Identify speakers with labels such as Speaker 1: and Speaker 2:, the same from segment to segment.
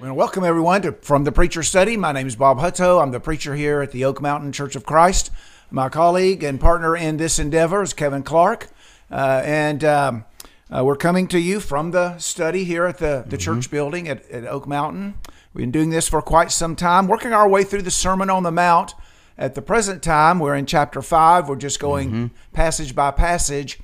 Speaker 1: Well, welcome everyone to From the Preacher's Study. My name is Bob Hutto. I'm the preacher here at the Oak Mountain Church of Christ. My colleague and partner in this endeavor is Kevin Clark, uh, and um, uh, we're coming to you from the study here at the, the church building at, at Oak Mountain. We've been doing this for quite some time, working our way through the Sermon on the Mount. At the present time, we're in chapter five. We're just going passage by passage,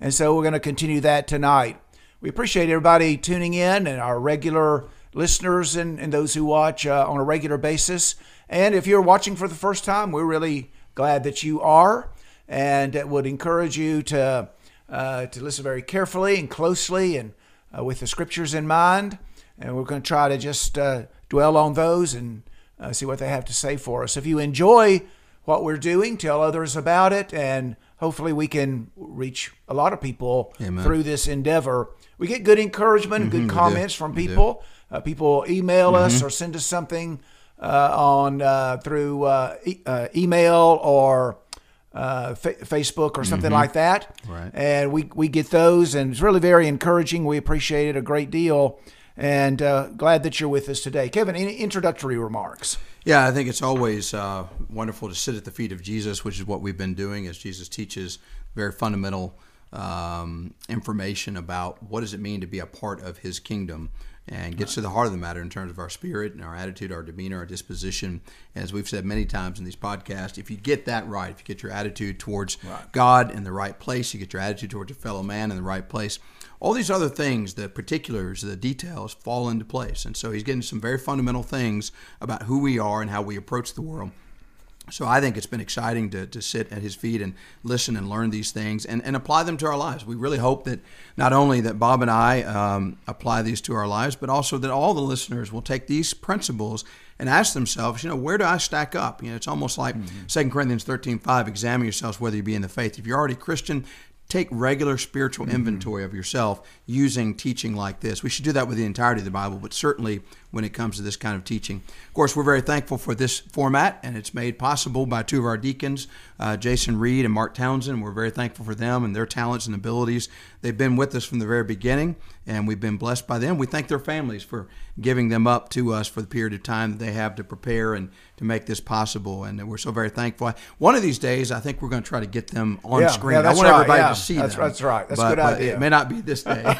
Speaker 1: and so we're going to continue that tonight. We appreciate everybody tuning in and our regular listeners and, and those who watch uh, on a regular basis. And if you're watching for the first time, we're really glad that you are, and it would encourage you to uh, to listen very carefully and closely and uh, with the scriptures in mind. And we're going to try to just uh, dwell on those and uh, see what they have to say for us. If you enjoy what we're doing, tell others about it, and hopefully we can reach a lot of people
Speaker 2: Amen.
Speaker 1: through this endeavor. We get good encouragement, and good comments from people. Uh, people email us or send us something uh, on uh, through uh, e- uh, email or uh, fa- Facebook or something like that.
Speaker 2: Right.
Speaker 1: And we, we get those, and it's really very encouraging. We appreciate it a great deal. And uh, glad that you're with us today. Kevin, any introductory remarks?
Speaker 2: Yeah, I think it's always uh, wonderful to sit at the feet of Jesus, which is what we've been doing as Jesus teaches very fundamental um, information about what does it mean to be a part of His kingdom, and gets to the heart of the matter in terms of our spirit and our attitude, our demeanor, our disposition. As we've said many times in these podcasts, if you get that right, if you get your attitude towards God in the right place, you get your attitude towards your fellow man in the right place. All these other things, the particulars, the details, fall into place. And so he's getting some very fundamental things about who we are and how we approach the world. So I think it's been exciting to, to sit at his feet and listen and learn these things and, and apply them to our lives. We really hope that not only that Bob and I um, apply these to our lives, but also that all the listeners will take these principles and ask themselves, you know, where do I stack up? You know, it's almost like 2 Corinthians 13, 5, examine yourselves whether you be in the faith. If you're already Christian, take regular spiritual inventory of yourself using teaching like this. We should do that with the entirety of the Bible, but certainly when it comes to this kind of teaching. Of course, we're very thankful for this format, and it's made possible by two of our deacons, uh, Jason Reed and Mark Townsend. We're very thankful for them and their talents and abilities. They've been with us from the very beginning, and we've been blessed by them. We thank their families for giving them up to us for the period of time that they have to prepare and to make this possible, and we're so very thankful. One of these days, I think we're going to try to get them on
Speaker 1: Yeah,
Speaker 2: screen.
Speaker 1: yeah,
Speaker 2: I want
Speaker 1: right,
Speaker 2: everybody
Speaker 1: yeah.
Speaker 2: to see
Speaker 1: That's-
Speaker 2: them.
Speaker 1: that's right. That's a good
Speaker 2: but
Speaker 1: idea.
Speaker 2: It may not be this day.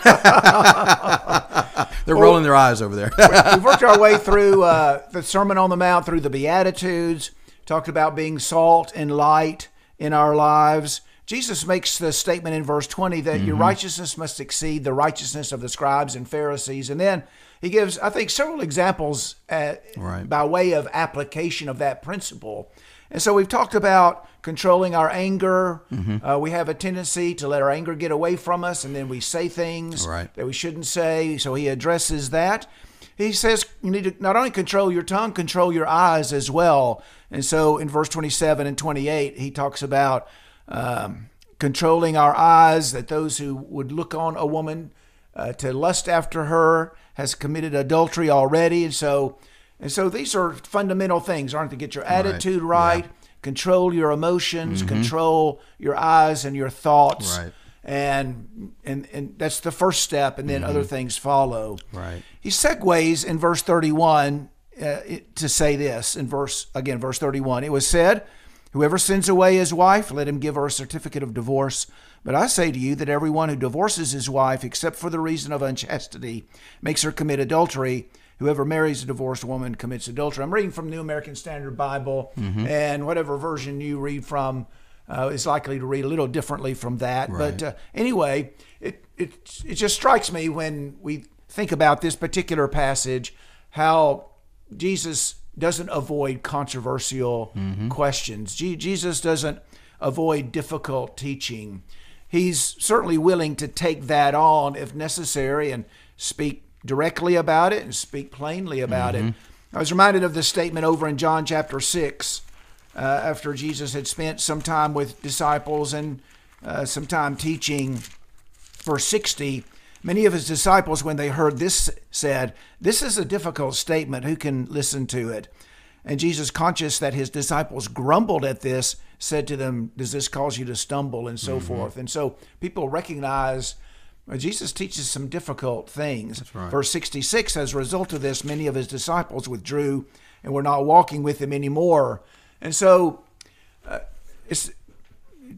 Speaker 2: They're rolling their eyes over there.
Speaker 1: We've worked our way through uh, the Sermon on the Mount, through the Beatitudes, talked about being salt and light in our lives. Jesus makes the statement in verse 20 that
Speaker 2: Mm-hmm.
Speaker 1: your righteousness must exceed the righteousness of the scribes and Pharisees. And then he gives, I think, several examples uh,
Speaker 2: Right.
Speaker 1: by way of application of that principle. And so we've talked about controlling our anger.
Speaker 2: Mm-hmm.
Speaker 1: Uh, we have a tendency to let our anger get away from us, and then we say things
Speaker 2: Right.
Speaker 1: that we shouldn't say. So he addresses that. He says you need to not only control your tongue, control your eyes as well. And so in verse 27 and 28, he talks about um, controlling our eyes, that those who would look on a woman uh, to lust after her has committed adultery already. And so, and so these are fundamental things, aren't they? Get your attitude right, control your emotions, control your eyes and your thoughts
Speaker 2: Right.
Speaker 1: and and and that's the first step, and then other things follow.
Speaker 2: Right.
Speaker 1: He segues in verse thirty-one uh, to say this in verse again, verse thirty-one. It was said, "Whoever sends away his wife, let him give her a certificate of divorce." But I say to you that everyone who divorces his wife, except for the reason of unchastity, makes her commit adultery. Whoever marries a divorced woman commits adultery. I'm reading from New American Standard Bible, and whatever version you read from uh, is likely to read a little differently from that. But uh, anyway, it, it it just strikes me when we think about this particular passage how Jesus doesn't avoid controversial questions. Je- Jesus doesn't avoid difficult teaching. He's certainly willing to take that on if necessary and speak directly about it and speak plainly about it. I was reminded of the statement over in John chapter 6 uh, after Jesus had spent some time with disciples and uh, some time teaching. Verse 60 Many of his disciples, when they heard this, said, This is a difficult statement. Who can listen to it? And Jesus, conscious that his disciples grumbled at this, said to them, Does this cause you to stumble? and so forth. And so people recognize Well, Jesus teaches some difficult things.
Speaker 2: right.
Speaker 1: Verse 66 As a result of this, many of his disciples withdrew and were not walking with him anymore. And so, uh, it's.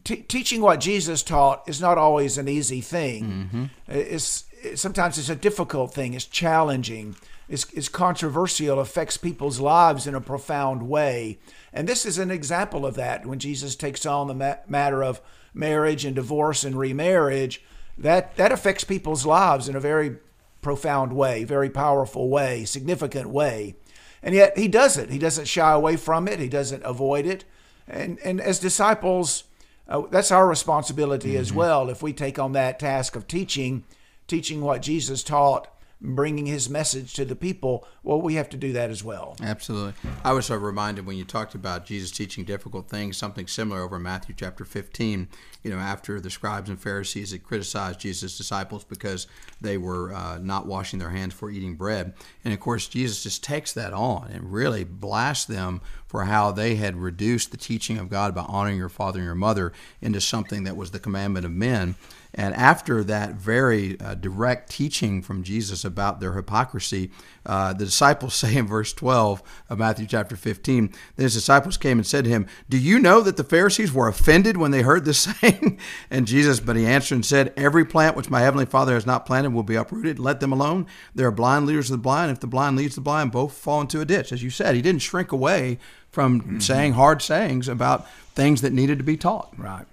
Speaker 1: T- teaching what Jesus taught is not always an easy thing. Mm-hmm. It's, it's sometimes it's a difficult thing. It's challenging. It's, it's controversial. Affects people's lives in a profound way. And this is an example of that. When Jesus takes on the ma- matter of marriage and divorce and remarriage, that that affects people's lives in a very profound way, very powerful way, significant way. And yet he does it. He doesn't shy away from it. He doesn't avoid it. And and as disciples, uh, that's our responsibility as well. If we take on that task of teaching, teaching what Jesus taught, bringing His message to the people, well, we have to do that as well.
Speaker 2: Absolutely. I was reminded when you talked about Jesus teaching difficult things, something similar over in Matthew chapter 15. You know, after the scribes and Pharisees had criticized Jesus' disciples because they were uh, not washing their hands for eating bread. And of course, Jesus just takes that on and really blasts them for how they had reduced the teaching of God about honoring your father and your mother into something that was the commandment of men. And after that very uh, direct teaching from Jesus about their hypocrisy, uh, the disciples say in verse 12 of Matthew chapter 15, that his disciples came and said to him, Do you know that the Pharisees were offended when they heard this saying? And Jesus, but he answered and said, Every plant which my heavenly Father has not planted will be uprooted. Let them alone. They are blind leaders of the blind. If the blind leads the blind, both fall into a ditch. As you said, he didn't shrink away from saying hard sayings about things that needed to be taught.
Speaker 1: Right.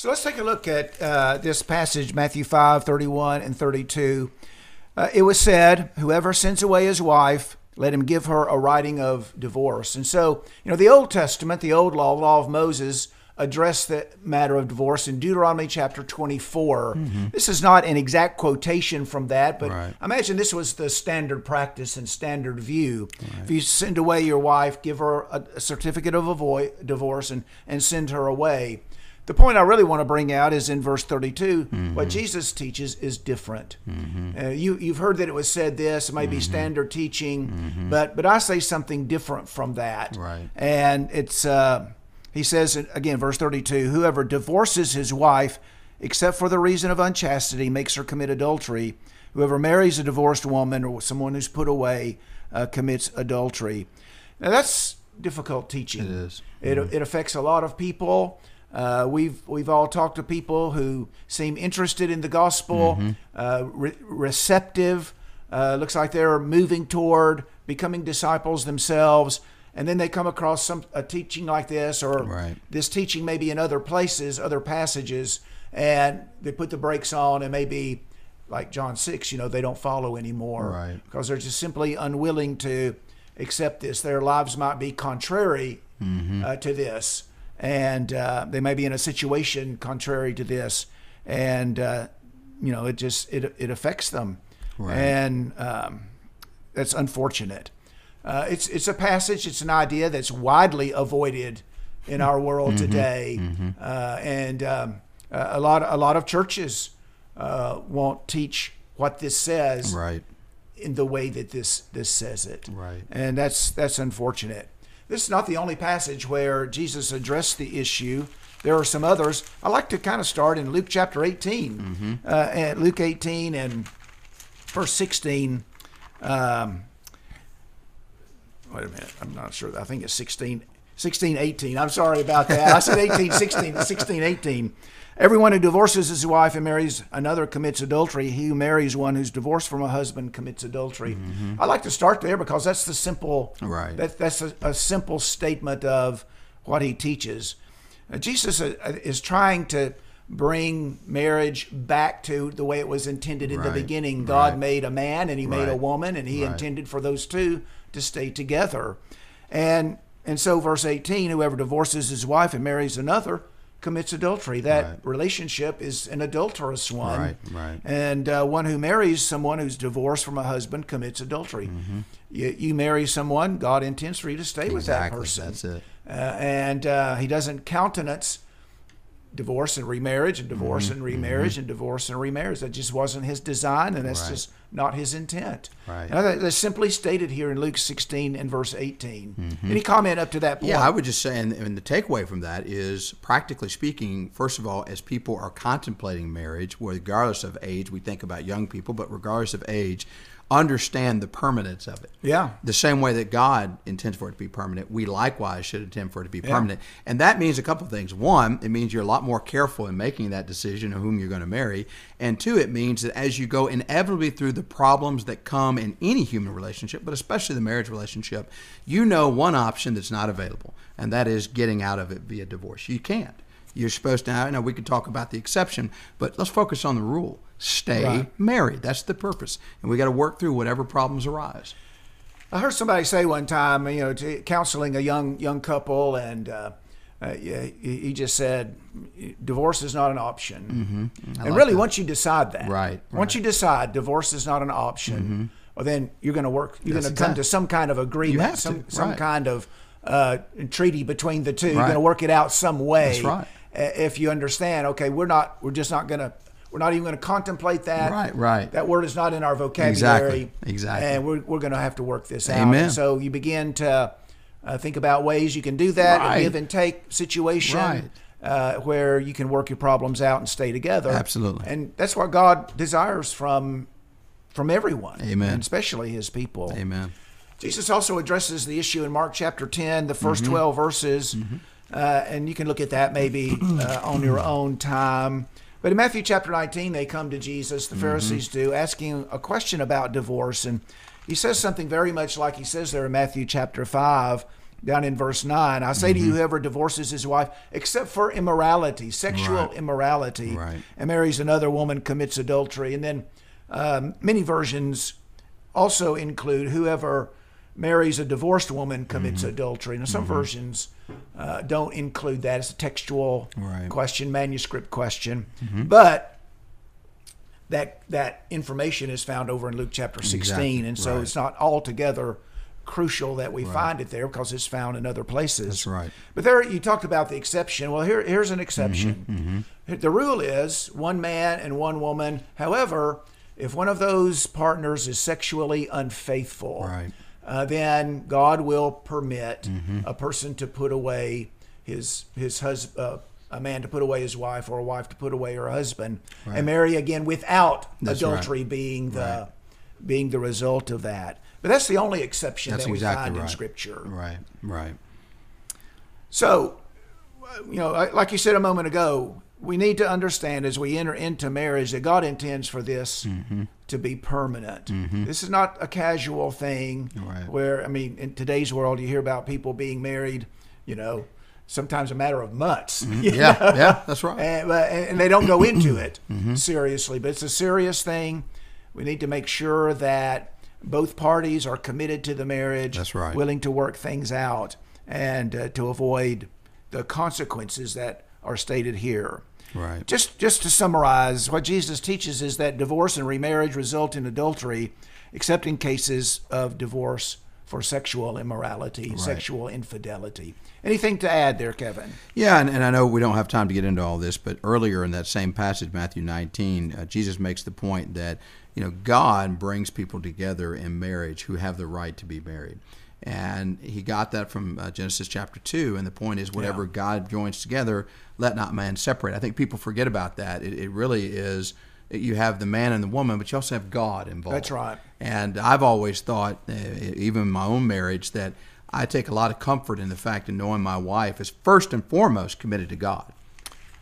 Speaker 1: So let's take a look at uh, this passage, Matthew 5, 31 and 32. Uh, it was said, Whoever sends away his wife, let him give her a writing of divorce. And so, you know, the Old Testament, the old law, the law of Moses, addressed the matter of divorce in Deuteronomy chapter 24. This is not an exact quotation from that, but
Speaker 2: Right.
Speaker 1: Imagine this was the standard practice and standard view. If you send away your wife, give her a, a certificate of avoid, divorce and, and send her away. The point I really want to bring out is in verse 32. What Jesus teaches is different. Uh, you, you've heard that it was said this, it may be standard teaching, but, but I say something different from that.
Speaker 2: Right.
Speaker 1: And it's, uh, he says, again, verse 32 Whoever divorces his wife, except for the reason of unchastity, makes her commit adultery. Whoever marries a divorced woman or someone who's put away uh, commits adultery. Now, that's difficult teaching.
Speaker 2: It is.
Speaker 1: It, it affects a lot of people. Uh, we've we've all talked to people who seem interested in the gospel, uh, re- receptive. Uh, looks like they're moving toward becoming disciples themselves, and then they come across some a teaching like this, or
Speaker 2: Right.
Speaker 1: this teaching maybe in other places, other passages, and they put the brakes on, and maybe like John six, you know, they don't follow anymore,
Speaker 2: Right.
Speaker 1: Because they're just simply unwilling to accept this. Their lives might be contrary uh, to this, and uh, they may be in a situation contrary to this, and uh, you know, it just it it affects them,
Speaker 2: Right.
Speaker 1: and um, that's unfortunate. Uh, it's it's a passage, it's an idea that's widely avoided in our world today, Uh, and um, a a lot a lot of churches uh, won't teach what this says
Speaker 2: Right.
Speaker 1: in the way that this this says it.
Speaker 2: Right.
Speaker 1: And that's that's unfortunate. This is not the only passage where Jesus addressed the issue. There are some others. I like to kind of start in Luke chapter 18. Uh, at Luke 18 and verse 16. Um, wait a minute. I'm not sure. I think it's 16, 16 18. I'm sorry about that. I said 18, 16, 16, 18. Everyone who divorces his wife and marries another commits adultery. He who marries one who's divorced from a husband commits adultery. I like to start there because that's the simple.
Speaker 2: Right.
Speaker 1: That, that's a, a simple statement of what he teaches. Uh, Jesus uh, is trying to bring marriage back to the way it was intended in the beginning. God
Speaker 2: right.
Speaker 1: made a man and he made a woman and he
Speaker 2: right.
Speaker 1: intended for those two to stay together. And and so verse 18 whoever divorces his wife and marries another commits adultery. That
Speaker 2: Right.
Speaker 1: relationship is an adulterous one.
Speaker 2: Right, right.
Speaker 1: And uh, one who marries someone who's divorced from a husband commits adultery.
Speaker 2: Mm-hmm.
Speaker 1: You, you marry someone, God intends for you to stay with that
Speaker 2: Exactly.
Speaker 1: person.
Speaker 2: That's it.
Speaker 1: Uh, and uh, he doesn't countenance divorce and remarriage and divorce
Speaker 2: Mm-hmm.
Speaker 1: and remarriage and divorce and remarriage. That just wasn't his design, and that's
Speaker 2: Right.
Speaker 1: just not his intent.
Speaker 2: Right.
Speaker 1: And that's simply stated here in Luke 16 and verse 18. Any comment up to that point?
Speaker 2: Mm-hmm. Yeah, I would just say, and, and the takeaway from that is, practically speaking, first of all, as people are contemplating marriage, regardless of age, we think about young people, but regardless of age, understand the permanence of it.
Speaker 1: Yeah.
Speaker 2: The same way that God intends for it to be permanent, we likewise should intend for it to be permanent. And that means a couple of things. One, it means you're a lot more careful in making that decision of whom you're going to marry. And two, it means that as you go inevitably through the problems that come in any human relationship, but especially the marriage relationship, you know one option that's not available, and that is getting out of it via divorce. You can't. You're supposed to. I know we could talk about the exception, but let's focus on the rule. Stay
Speaker 1: Right.
Speaker 2: married. That's the purpose, and we got to work through whatever problems arise.
Speaker 1: I heard somebody say one time, you know, to, counseling a young young couple, and uh, uh, he he just said, divorce is not an option. And
Speaker 2: like
Speaker 1: really,
Speaker 2: that.
Speaker 1: once you decide that,
Speaker 2: Right,
Speaker 1: Once you decide divorce is not an option, well, then you're going to work. You're going to come to some kind of agreement,
Speaker 2: have to,
Speaker 1: some some kind of uh, treaty between the 2 You're going to work it out some way.
Speaker 2: That's right.
Speaker 1: If you understand, okay, we're not. We're just not going to. We're not even going to contemplate that.
Speaker 2: Right, right.
Speaker 1: That word is not in our vocabulary.
Speaker 2: Exactly, exactly.
Speaker 1: And we're, we're going to have to work this out.
Speaker 2: Amen.
Speaker 1: So you begin to uh, think about ways you can do that,
Speaker 2: Right.
Speaker 1: a give and take situation
Speaker 2: Right.
Speaker 1: uh, where you can work your problems out and stay together.
Speaker 2: Absolutely.
Speaker 1: And that's what God desires from from everyone.
Speaker 2: Amen.
Speaker 1: And especially his people.
Speaker 2: Amen.
Speaker 1: Jesus also addresses the issue in Mark chapter 10, the 1st
Speaker 2: Mm-hmm.
Speaker 1: 12 verses. Uh, and you can look at that maybe uh, on your own time. But in Matthew chapter 19, they come to Jesus, the Pharisees
Speaker 2: Mm-hmm.
Speaker 1: do, asking a question about divorce. And he says something very much like he says there in Matthew chapter 5, down in verse 9. I say to
Speaker 2: Mm-hmm.
Speaker 1: you, whoever divorces his wife, except for immorality, sexual
Speaker 2: Right.
Speaker 1: immorality,
Speaker 2: Right.
Speaker 1: and marries another woman, commits adultery. And then um, many versions also include whoever marries a divorced woman commits
Speaker 2: Mm-hmm.
Speaker 1: adultery. Now, some versions uh, don't include that. It's a textual
Speaker 2: Right.
Speaker 1: question, manuscript question.
Speaker 2: Mm-hmm.
Speaker 1: But that that information is found over in Luke chapter 16,
Speaker 2: Exactly.
Speaker 1: and so
Speaker 2: Right.
Speaker 1: it's not altogether crucial that we find it there because it's found in other places.
Speaker 2: That's right.
Speaker 1: But there, you talked about the exception. Well, here, here's an exception.
Speaker 2: Mm-hmm,
Speaker 1: The rule is one man and one woman. However, if one of those partners is sexually unfaithful,
Speaker 2: Right.
Speaker 1: Uh, then God will permit
Speaker 2: Mm-hmm.
Speaker 1: a person to put away his his husband. Uh, a man to put away his wife, or a wife to put away her husband, and marry again without
Speaker 2: That's right.
Speaker 1: adultery being the being the result of that. But that's the only exception
Speaker 2: That's
Speaker 1: that we
Speaker 2: exactly
Speaker 1: find in. Scripture.
Speaker 2: Right. Right.
Speaker 1: So, uh, you know, like you said a moment ago, we need to understand as we enter into marriage that God intends for this
Speaker 2: Mm-hmm.
Speaker 1: to be permanent. This is not a casual thing
Speaker 2: Right.
Speaker 1: where, I mean, in today's world, you hear about people being married, you know, sometimes a matter of months.
Speaker 2: Mm-hmm. Yeah.
Speaker 1: know?
Speaker 2: Yeah. That's right.
Speaker 1: and, and they don't go into it
Speaker 2: Mm-hmm.
Speaker 1: seriously. But it's a serious thing. We need to make sure that both parties are committed to the marriage,
Speaker 2: That's right.
Speaker 1: willing to work things out, and uh, to avoid the consequences that are stated here.
Speaker 2: Right.
Speaker 1: Just just to summarize, what Jesus teaches is that divorce and remarriage result in adultery, except in cases of divorce for sexual immorality, sexual infidelity. Anything to add there, Kevin?
Speaker 2: Yeah, and, and I know we don't have time to get into all this, but earlier in that same passage, Matthew 19, uh, Jesus makes the point that you know God brings people together in marriage who have the right to be married, and he got that from uh, Genesis chapter two. And the point is, whatever God joins together, let not man separate. I think people forget about that. It, it really is. You have the man and the woman, but you also have God involved.
Speaker 1: That's right.
Speaker 2: And I've always thought, uh, even in my own marriage, that I take a lot of comfort in the fact of knowing my wife is first and foremost committed to God.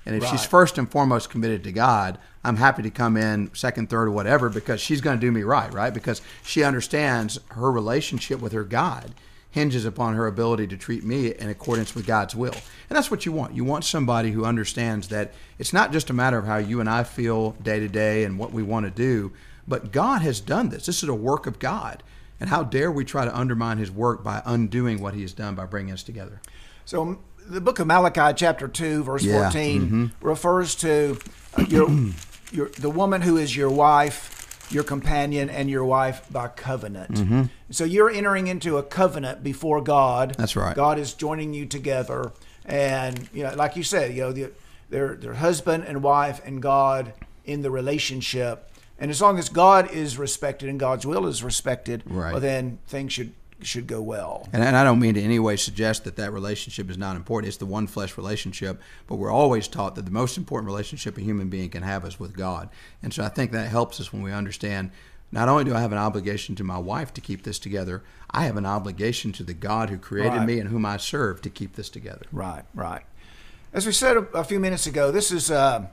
Speaker 2: And if she's first and foremost committed to God, I'm happy to come in second, third, or whatever because she's going to do me right, right? Because she understands her relationship with her God hinges upon her ability to treat me in accordance with God's will. And that's what you want. You want somebody who understands that it's not just a matter of how you and I feel day to day and what we want to do, but God has done this. This is a work of God. And how dare we try to undermine his work by undoing what he has done by bringing us together?
Speaker 1: So the book of Malachi, chapter two, verse
Speaker 2: Yeah,
Speaker 1: 14, refers to uh, your, your the woman who is your wife, your companion, and your wife by covenant. So you're entering into a covenant before God.
Speaker 2: That's right.
Speaker 1: God is joining you together, and you know, like you said, you know, the, they're they're husband and wife and God in the relationship. And as long as God is respected and God's will is respected,
Speaker 2: Right.
Speaker 1: well, then things should should go well.
Speaker 2: And, and I don't mean to any way suggest that that relationship is not important. It's the one flesh relationship, but we're always taught that the most important relationship a human being can have is with God. And so I think that helps us when we understand not only do I have an obligation to my wife to keep this together, I have an obligation to the God who created
Speaker 1: Right.
Speaker 2: me and whom I serve to keep this together.
Speaker 1: Right, right. As we said a, a few minutes ago, this is a,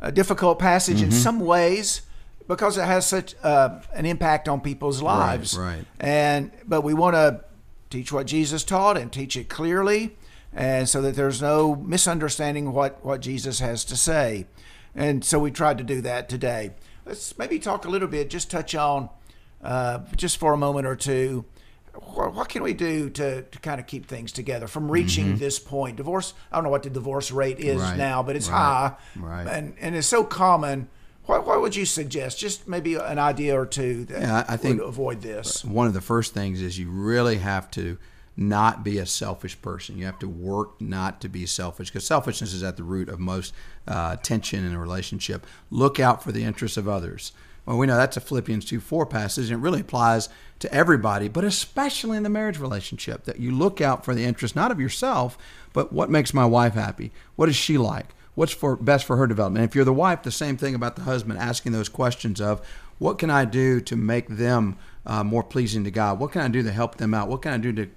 Speaker 1: a difficult passage in mm-hmm. some ways because it has such uh, an impact on people's lives.
Speaker 2: right.
Speaker 1: And but we want to teach what Jesus taught and teach it clearly, and so that there's no misunderstanding what what Jesus has to say. And so we tried to do that today. Let's maybe talk a little bit, just touch on, uh, just for a moment or two, what, what can we do to, to kind of keep things together from reaching this point? Divorce, I don't know what the divorce rate is
Speaker 2: Mm-hmm. Right,
Speaker 1: now, but it's
Speaker 2: right,
Speaker 1: high.
Speaker 2: right.
Speaker 1: And, and it's so common. What, what would you suggest? Just maybe an idea or two that
Speaker 2: Yeah, I- think-
Speaker 1: would avoid this.
Speaker 2: One of the first things is you really have to not be a selfish person. You have to work not to be selfish because selfishness is at the root of most uh, tension in a relationship. Look out for the interests of others. Well, we know that's a Philippians 2 4 passage, and it really applies to everybody, but especially in the marriage relationship, that you look out for the interests not of yourself, but what makes my wife happy? What is she like? What's for best for her development? And if you're the wife, the same thing about the husband, asking those questions of what can I do to make them uh, more pleasing to God? What can I do to help them out? What can I do to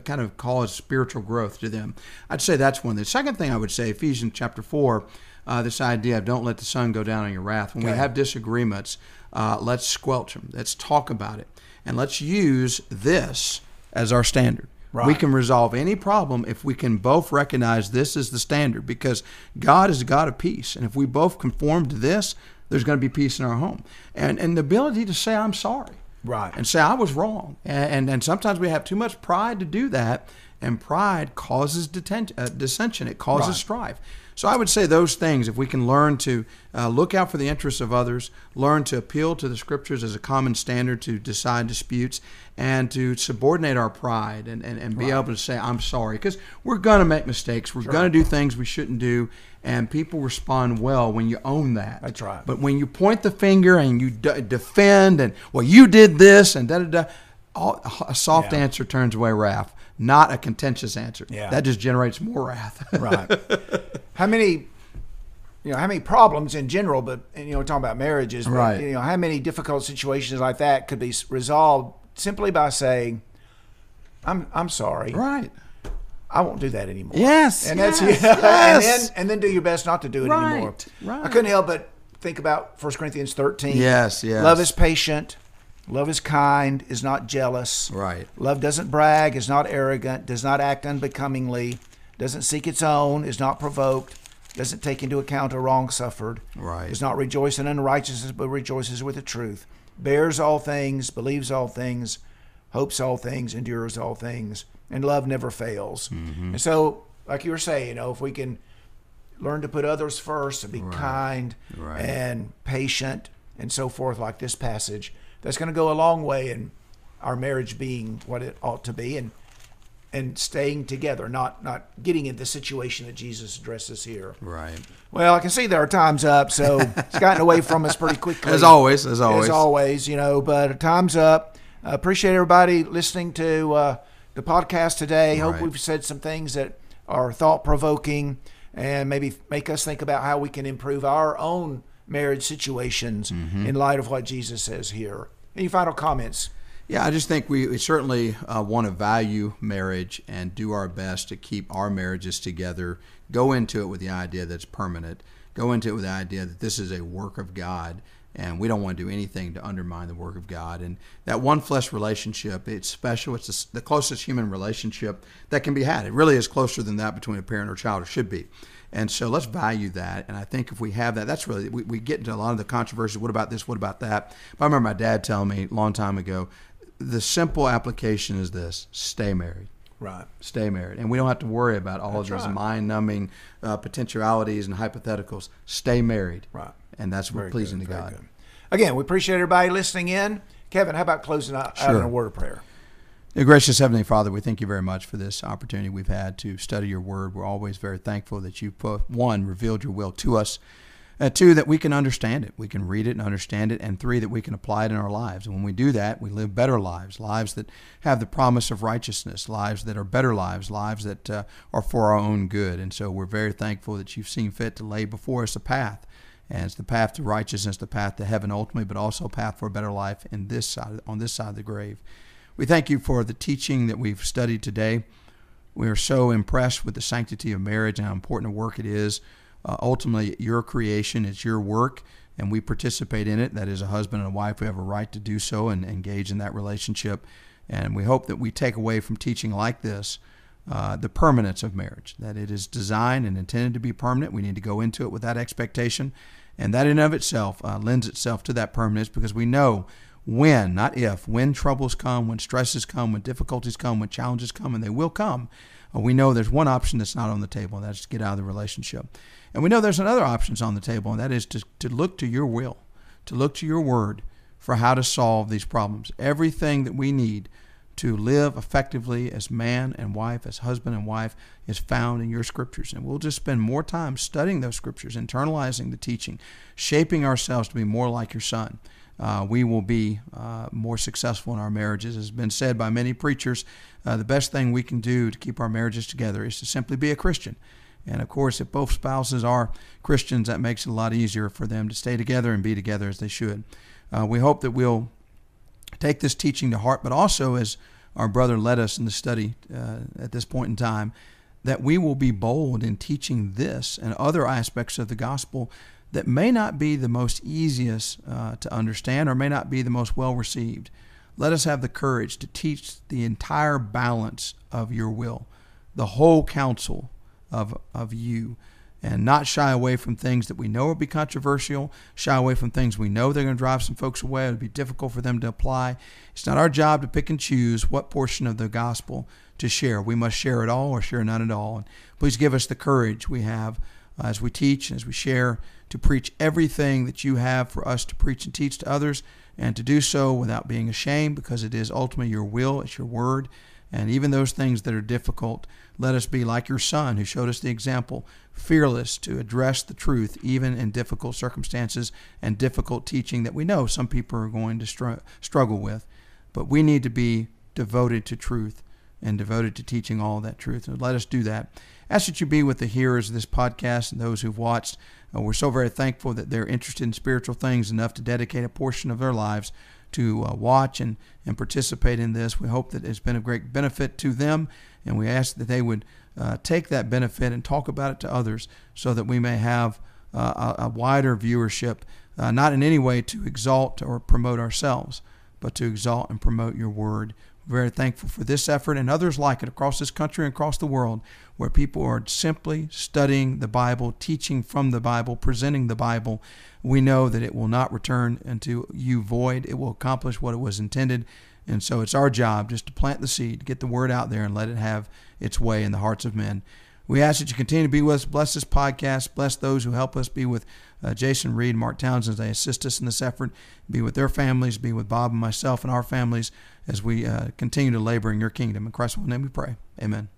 Speaker 2: kind of cause spiritual growth to them? I'd say that's one. The second thing I would say, Ephesians chapter four, uh, this idea of don't let the sun go down on your wrath. When we have disagreements, uh, let's squelch them. Let's talk about it, and let's use this as our standard. We can resolve any problem if we can both recognize this is the standard because God is a God of peace. And if we both conform to this, there's going to be peace in our home. And, and the ability to say, I'm sorry.
Speaker 1: Right.
Speaker 2: And say, I was wrong. And, and, and sometimes we have too much pride to do that. And pride causes deten- uh, dissension, it causes
Speaker 1: Right.
Speaker 2: strife. So I would say those things, if we can learn to uh, look out for the interests of others, learn to appeal to the scriptures as a common standard to decide disputes, and to subordinate our pride and, and, and be able to say, I'm sorry. Because we're going to make mistakes. We're going to do things we shouldn't do. And people respond well when you own that.
Speaker 1: That's right.
Speaker 2: But when you point the finger and you d- defend and, well, you did this and da da da, a soft
Speaker 1: Yeah.
Speaker 2: answer turns away wrath, not a contentious answer.
Speaker 1: Yeah.
Speaker 2: That just generates more wrath.
Speaker 1: right. How many, you know, how many problems in general, but and, you know, we're talking about marriages, but,
Speaker 2: Right.
Speaker 1: You know, how many difficult situations like that could be resolved simply by saying, "I'm I'm sorry,
Speaker 2: right.
Speaker 1: I won't do that anymore."
Speaker 2: Yes,
Speaker 1: and that's
Speaker 2: yes,
Speaker 1: and then and then do your best not to do it
Speaker 2: Right,
Speaker 1: anymore.
Speaker 2: right.
Speaker 1: I couldn't help but think about 1 Corinthians thirteen.
Speaker 2: Yes, yes.
Speaker 1: Love is patient. Love is kind, is not jealous.
Speaker 2: Right.
Speaker 1: Love doesn't brag, is not arrogant, does not act unbecomingly, doesn't seek its own, is not provoked, doesn't take into account a wrong suffered,
Speaker 2: Right.
Speaker 1: does not rejoice in unrighteousness, but rejoices with the truth, bears all things, believes all things, hopes all things, endures all things, and love never fails.
Speaker 2: Mm-hmm.
Speaker 1: And so, like you were saying, you know, if we can learn to put others first and be kind
Speaker 2: Right.
Speaker 1: and patient and so forth, like this passage, that's going to go a long way in our marriage being what it ought to be and and staying together, not not getting in the situation that Jesus addresses here.
Speaker 2: Right.
Speaker 1: Well, I can see that our time's up, so it's gotten away from us pretty quickly.
Speaker 2: As always, as always.
Speaker 1: As always, you know, but time's up. I appreciate everybody listening to uh, the podcast today. Hope we've said some things that are thought provoking and maybe make us think about how we can improve our own marriage situations
Speaker 2: Mm-hmm.
Speaker 1: in light of what Jesus says here. Any final comments?
Speaker 2: Yeah, I just think we, we certainly uh, want to value marriage and do our best to keep our marriages together. Go into it with the idea that it's permanent. Go into it with the idea that this is a work of God, and we don't want to do anything to undermine the work of God. And that one flesh relationship, it's special. It's the the closest human relationship that can be had. It really is closer than that between a parent or child, or should be. And so let's value that. And I think if we have that, that's really, we, we get into a lot of the controversies. What about this? What about that? But I remember my dad telling me a long time ago the simple application is this stay married.
Speaker 1: Right.
Speaker 2: Stay married. And we don't have to worry about all of
Speaker 1: That's
Speaker 2: those
Speaker 1: right.
Speaker 2: mind numbing uh, potentialities and hypotheticals. Stay married.
Speaker 1: Right.
Speaker 2: And that's what pleasing
Speaker 1: good,
Speaker 2: to
Speaker 1: very
Speaker 2: God.
Speaker 1: good. Again, we appreciate everybody listening in. Kevin, how about closing out, out in a word of prayer?
Speaker 2: Gracious Heavenly Father, we thank you very much for this opportunity we've had to study your word. We're always very thankful that you've, one, revealed your will to us, uh, two, that we can understand it. We can read it and understand it, and three, that we can apply it in our lives. And when we do that, we live better lives, lives that have the promise of righteousness, lives that are better lives, lives that uh, are for our own good. And so we're very thankful that you've seen fit to lay before us a path. And it's the path to righteousness, the path to heaven ultimately, but also a path for a better life in this side, on this side of the grave. We thank you for the teaching that we've studied today. We are so impressed with the sanctity of marriage and how important a work it is. Uh, ultimately, your creation, it's your work, and we participate in it. That is, a husband and a wife, we have a right to do so and engage in that relationship. And we hope that we take away from teaching like this uh, the permanence of marriage, that it is designed and intended to be permanent. We need to go into it with that expectation. And that in of itself uh, lends itself to that permanence because we know when, not if, when troubles come, when stresses come, when difficulties come, when challenges come, and they will come, uh, we know there's one option that's not on the table, and that's to get out of the relationship. And we know there's another options on the table, and that is to, to look to your will, to look to your word for how to solve these problems. Everything that we need to live effectively as man and wife, as husband and wife, is found in your scriptures. And we'll just spend more time studying those scriptures, internalizing the teaching, shaping ourselves to be more like your son uh, we will be uh, more successful in our marriages. As has been said by many preachers, uh, the best thing we can do to keep our marriages together is to simply be a Christian. And of course, if both spouses are Christians, that makes it a lot easier for them to stay together and be together as they should. Uh, we hope that we'll take this teaching to heart, but also, as our brother led us in the study uh, at this point in time, that we will be bold in teaching this and other aspects of the gospel that may not be the most easiest uh, to understand or may not be the most well received. Let us have the courage to teach the entire balance of your will, the whole counsel of, of you, and not shy away from things that we know will be controversial, shy away from things we know they're going to drive some folks away. It'll be difficult for them to apply. It's not our job to pick and choose what portion of the gospel to share. We must share it all or share none at all. And please give us the courage we have uh, as we teach and as we share to preach everything that you have for us to preach and teach to others, and to do so without being ashamed, because it is ultimately your will, it's your word. And even those things that are difficult, let us be like your son who showed us the example, fearless to address the truth, even in difficult circumstances and difficult teaching that we know some people are going to str- struggle with. But we need to be devoted to truth and devoted to teaching all that truth. And let us do that. Ask that you be with the hearers of this podcast and those who've watched. Uh, we're so very thankful that they're interested in spiritual things enough to dedicate a portion of their lives to uh, watch and, and participate in this. We hope that it's been a great benefit to them, and we ask that they would uh, take that benefit and talk about it to others so that we may have uh, a, a, wider viewership, uh, not in any way to exalt or promote ourselves, but to exalt and promote your word very thankful for this effort and others like it across this country and across the world, where people are simply studying the Bible, teaching from the Bible, presenting the Bible. We know that it will not return unto you void, it will accomplish what it was intended. And so it's our job just to plant the seed, get the word out there, and let it have its way in the hearts of men. We ask that you continue to be with us. Bless this podcast. Bless those who help us be with uh, Jason Reed, Mark Townsend as they assist us in this effort. Be with their families. Be with Bob and myself and our families as we uh, continue to labor in your kingdom. In Christ's name we pray. Amen.